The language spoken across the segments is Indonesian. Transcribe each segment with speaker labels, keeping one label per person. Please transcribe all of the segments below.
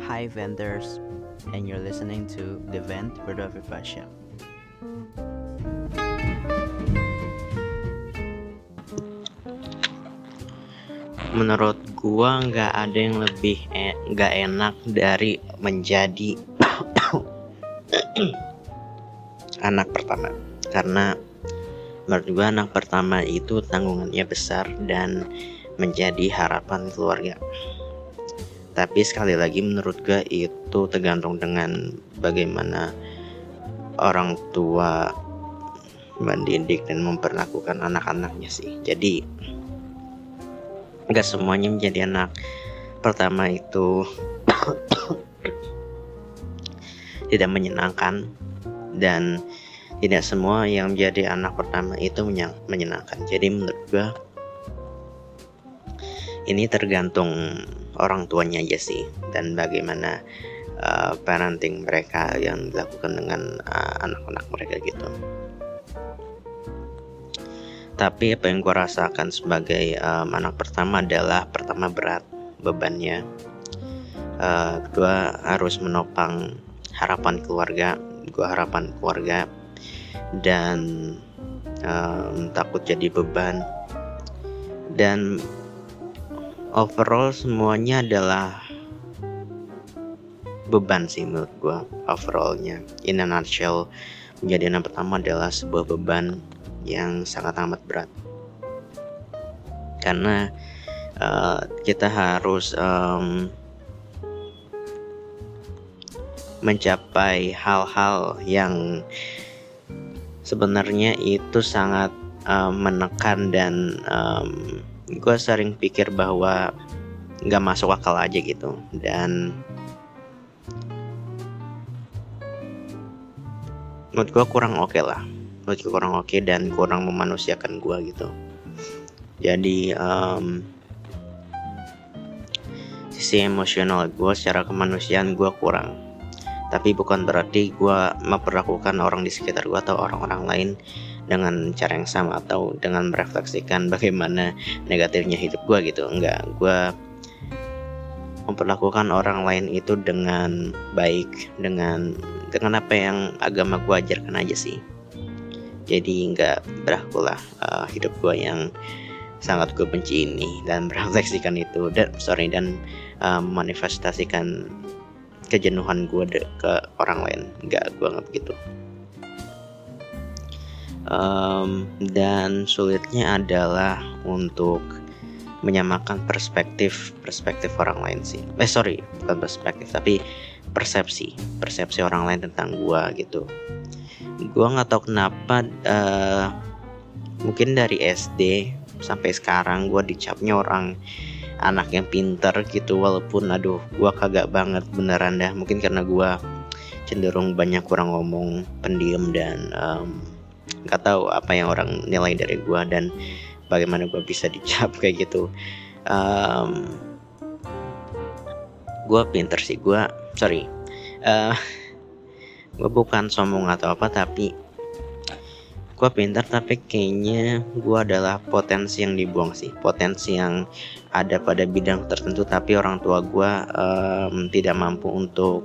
Speaker 1: Hi vendors, and you're listening to the Vent Rodolfo Show. Menurut gua nggak ada yang lebih e, nggak e enak dari menjadi anak pertama karena menurut gua anak pertama itu tanggungannya besar dan menjadi harapan keluarga tapi sekali lagi menurut gue itu tergantung dengan bagaimana orang tua mendidik dan memperlakukan anak-anaknya sih. Jadi nggak semuanya menjadi anak. Pertama itu tidak menyenangkan dan tidak semua yang menjadi anak pertama itu menyenangkan. Jadi menurut gue ini tergantung orang tuanya aja sih. Dan bagaimana uh, parenting mereka yang dilakukan dengan uh, anak-anak uh, mereka gitu. Tapi apa yang gue rasakan sebagai um, anak pertama adalah pertama berat bebannya. Uh, kedua harus menopang harapan keluarga gue harapan keluarga. Dan um, takut jadi beban. Dan overall semuanya adalah beban sih menurut gue overallnya. In a nutshell menjadi anak pertama adalah sebuah beban yang sangat amat berat. Karena uh, kita harus um, mencapai hal-hal yang sebenarnya itu sangat um, menekan dan um, gue sering pikir bahwa nggak masuk akal aja gitu. Dan menurut gue kurang oke okay lah. Menurut gue kurang oke okay dan kurang memanusiakan gue gitu. Jadi um, sisi emosional gue secara kemanusiaan gue kurang. Tapi bukan berarti gue memperlakukan orang di sekitar gue atau orang-orang lain dengan cara yang sama atau dengan merefleksikan bagaimana negatifnya hidup gue gitu. Enggak gue memperlakukan orang lain itu dengan baik dengan dengan apa yang agama gue ajarkan aja sih. Jadi nggak beraku lah uh, hidup gue yang sangat gue benci ini dan merefleksikan itu dan sorry dan uh, manifestasikan kejenuhan gue ke orang lain. Nggak gue nggak begitu um, dan sulitnya adalah untuk menyamakan perspektif perspektif orang lain sih. Eh sorry bukan perspektif tapi persepsi persepsi orang lain tentang gua gitu. Gua nggak tahu kenapa uh, mungkin dari SD sampai sekarang gua dicapnya orang anak yang pinter gitu walaupun aduh gua kagak banget beneran dah. Mungkin karena gua cenderung banyak kurang ngomong pendiam dan um, nggak tahu apa yang orang nilai dari gue dan bagaimana gue bisa dicap kayak gitu. Um, gue pinter sih gue sorry. Uh, gue bukan sombong atau apa tapi gue pinter tapi kayaknya gue adalah potensi yang dibuang sih. Potensi yang ada pada bidang tertentu tapi orang tua gue um, tidak mampu untuk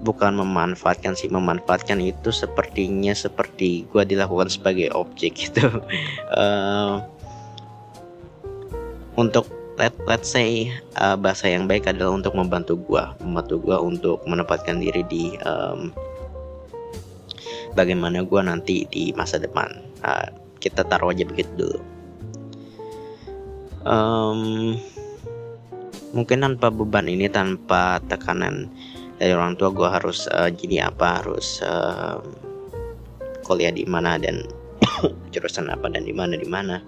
Speaker 1: bukan memanfaatkan sih memanfaatkan itu sepertinya seperti gue dilakukan sebagai objek gitu. Uh, untuk let let's say uh, bahasa yang baik adalah untuk membantu gue membantu gue untuk menempatkan diri di um, bagaimana gue nanti di masa depan. Uh, kita taruh aja begitu dulu. Um, mungkin tanpa beban ini tanpa tekanan dari orang tua gue harus uh, jadi apa harus uh, kuliah di mana dan jurusan apa dan di mana di mana.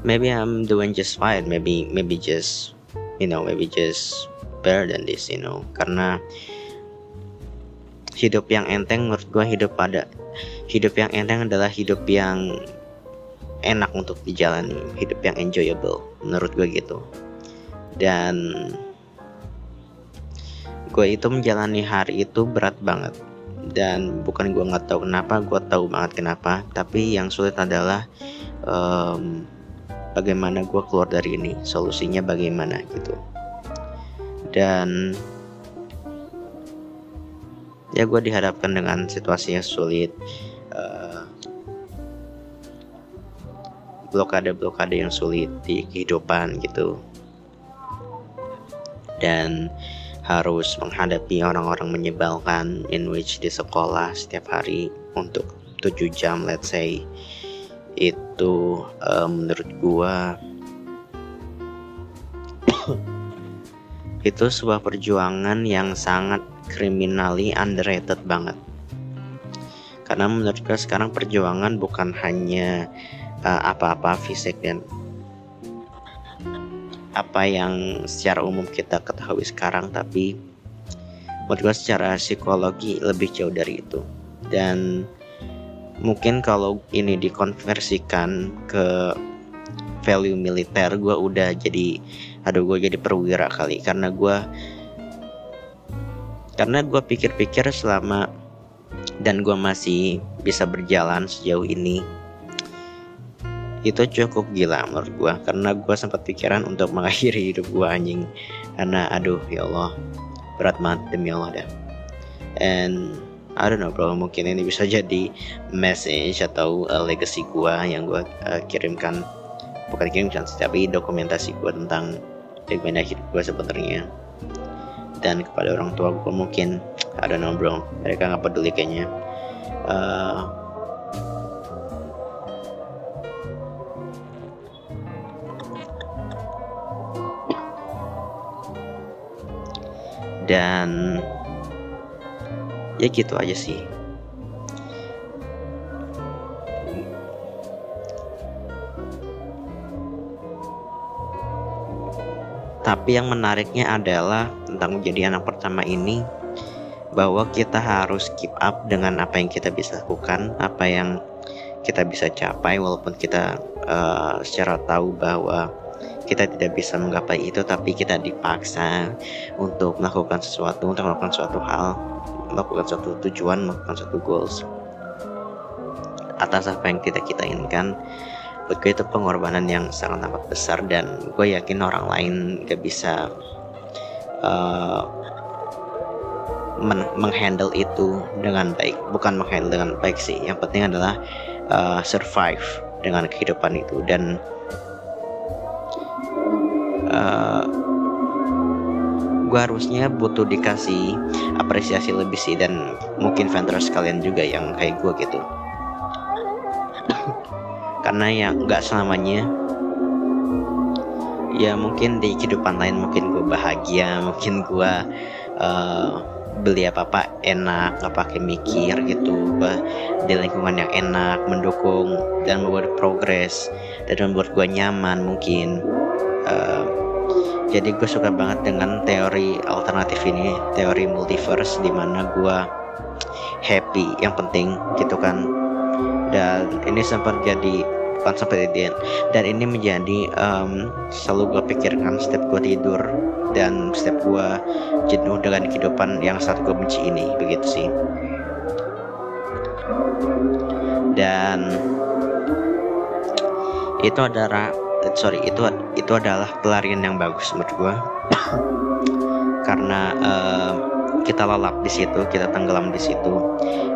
Speaker 1: Maybe I'm doing just fine maybe maybe just you know maybe just better than this you know. Karena hidup yang enteng menurut gue hidup pada hidup yang enteng adalah hidup yang enak untuk dijalani hidup yang enjoyable menurut gue gitu. Dan gue itu menjalani hari itu berat banget. Dan bukan gue nggak tahu kenapa gue tahu banget kenapa. Tapi yang sulit adalah um, bagaimana gue keluar dari ini solusinya bagaimana gitu. Dan ya gue dihadapkan dengan situasi yang sulit uh, blokade-blokade yang sulit di kehidupan gitu. Dan harus menghadapi orang-orang menyebalkan in which di sekolah setiap hari untuk 7 jam let's say. Itu uh, menurut gua itu sebuah perjuangan yang sangat criminally underrated banget. Karena menurut gue sekarang perjuangan bukan hanya uh, apa-apa fisik dan apa yang secara umum kita ketahui sekarang tapi menurut gue secara psikologi lebih jauh dari itu. Dan mungkin kalau ini dikonversikan ke value militer gue udah jadi aduh gue jadi perwira kali. Karena gue karena gue pikir-pikir selama dan gue masih bisa berjalan sejauh ini itu cukup gila menurut gue karena gue sempat pikiran untuk mengakhiri hidup gue anjing. Karena aduh ya Allah. Berat banget demi Allah dah. And I don't know bro. Mungkin ini bisa jadi message atau uh, legacy gua yang gua uh, kirimkan. Bukan kirimkan tapi dokumentasi gua tentang bagaimana hidup gua sebenarnya. Dan kepada orang tua gua mungkin. I don't know bro. Mereka nggak peduli kayaknya. Uh, dan ya gitu aja sih. Tapi yang menariknya adalah tentang menjadi anak pertama ini bahwa kita harus keep up dengan apa yang kita bisa lakukan apa yang kita bisa capai walaupun kita uh, secara tahu bahwa kita tidak bisa menggapai itu tapi kita dipaksa untuk melakukan sesuatu untuk melakukan suatu hal melakukan suatu tujuan melakukan suatu goals. Atas apa yang tidak kita inginkan begitu pengorbanan yang sangat amat besar dan gue yakin orang lain gak bisa uh, menghandle itu dengan baik. Bukan menghandle dengan baik sih yang penting adalah uh, survive dengan kehidupan itu. Dan uh, gue harusnya butuh dikasih apresiasi lebih sih dan mungkin vendors kalian juga yang kayak gue gitu. Karena ya nggak selamanya. Ya mungkin di kehidupan lain mungkin gue bahagia mungkin gue uh, beli apa apa enak nggak pakai mikir gitu. Gue di lingkungan yang enak mendukung dan membuat progres dan membuat gue nyaman mungkin jadi gue suka banget dengan teori alternatif ini teori multiverse di mana gue happy yang penting gitu kan. Dan ini sempat jadi bukan sampai di dan ini menjadi um, selalu gue pikirkan setiap gue tidur dan setiap gue jenuh dengan kehidupan yang saat gue benci ini begitu sih. Dan itu adalah sorry itu itu adalah pelarian yang bagus menurut gue karena uh, kita lalap di situ kita tenggelam di situ.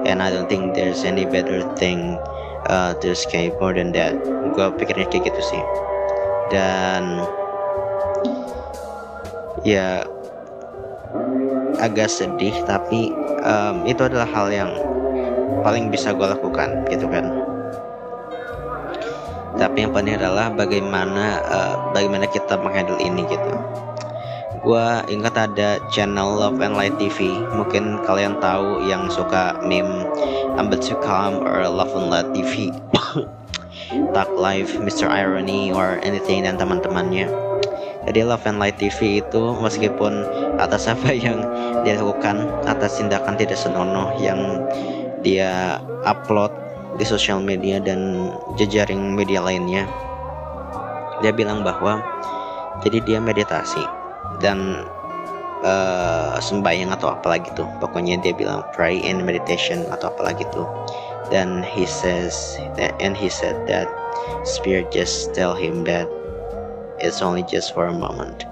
Speaker 1: And I don't think there's any better thing uh, to escape more than that. Gue pikirnya kayak gitu sih. Dan ya agak sedih tapi um, itu adalah hal yang paling bisa gue lakukan gitu kan tapi yang penting adalah bagaimana uh, bagaimana kita menghandle ini gitu. Gue ingat ada channel Love and Light TV mungkin kalian tahu yang suka meme Ambet Calm or Love and Light TV Talk Live, Mr. Irony or anything dan teman-temannya. Jadi Love and Light TV itu meskipun atas apa yang dia lakukan atas tindakan tidak senonoh yang dia upload di sosial media dan jejaring media lainnya. Dia bilang bahwa jadi dia meditasi dan uh, sembahyang atau apalagi tuh. Pokoknya dia bilang pray and meditation atau apalagi tuh. Then he says that, and he said that spirit just tell him that it's only just for a moment.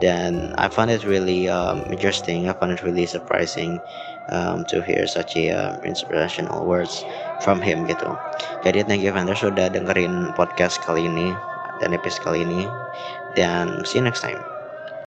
Speaker 1: Then I found it really um, interesting. I found it really surprising um, to hear such a uh, inspirational words from him gitu. Jadi thank you Vander sudah dengerin podcast kali ini dan episode kali ini. Dan see you next time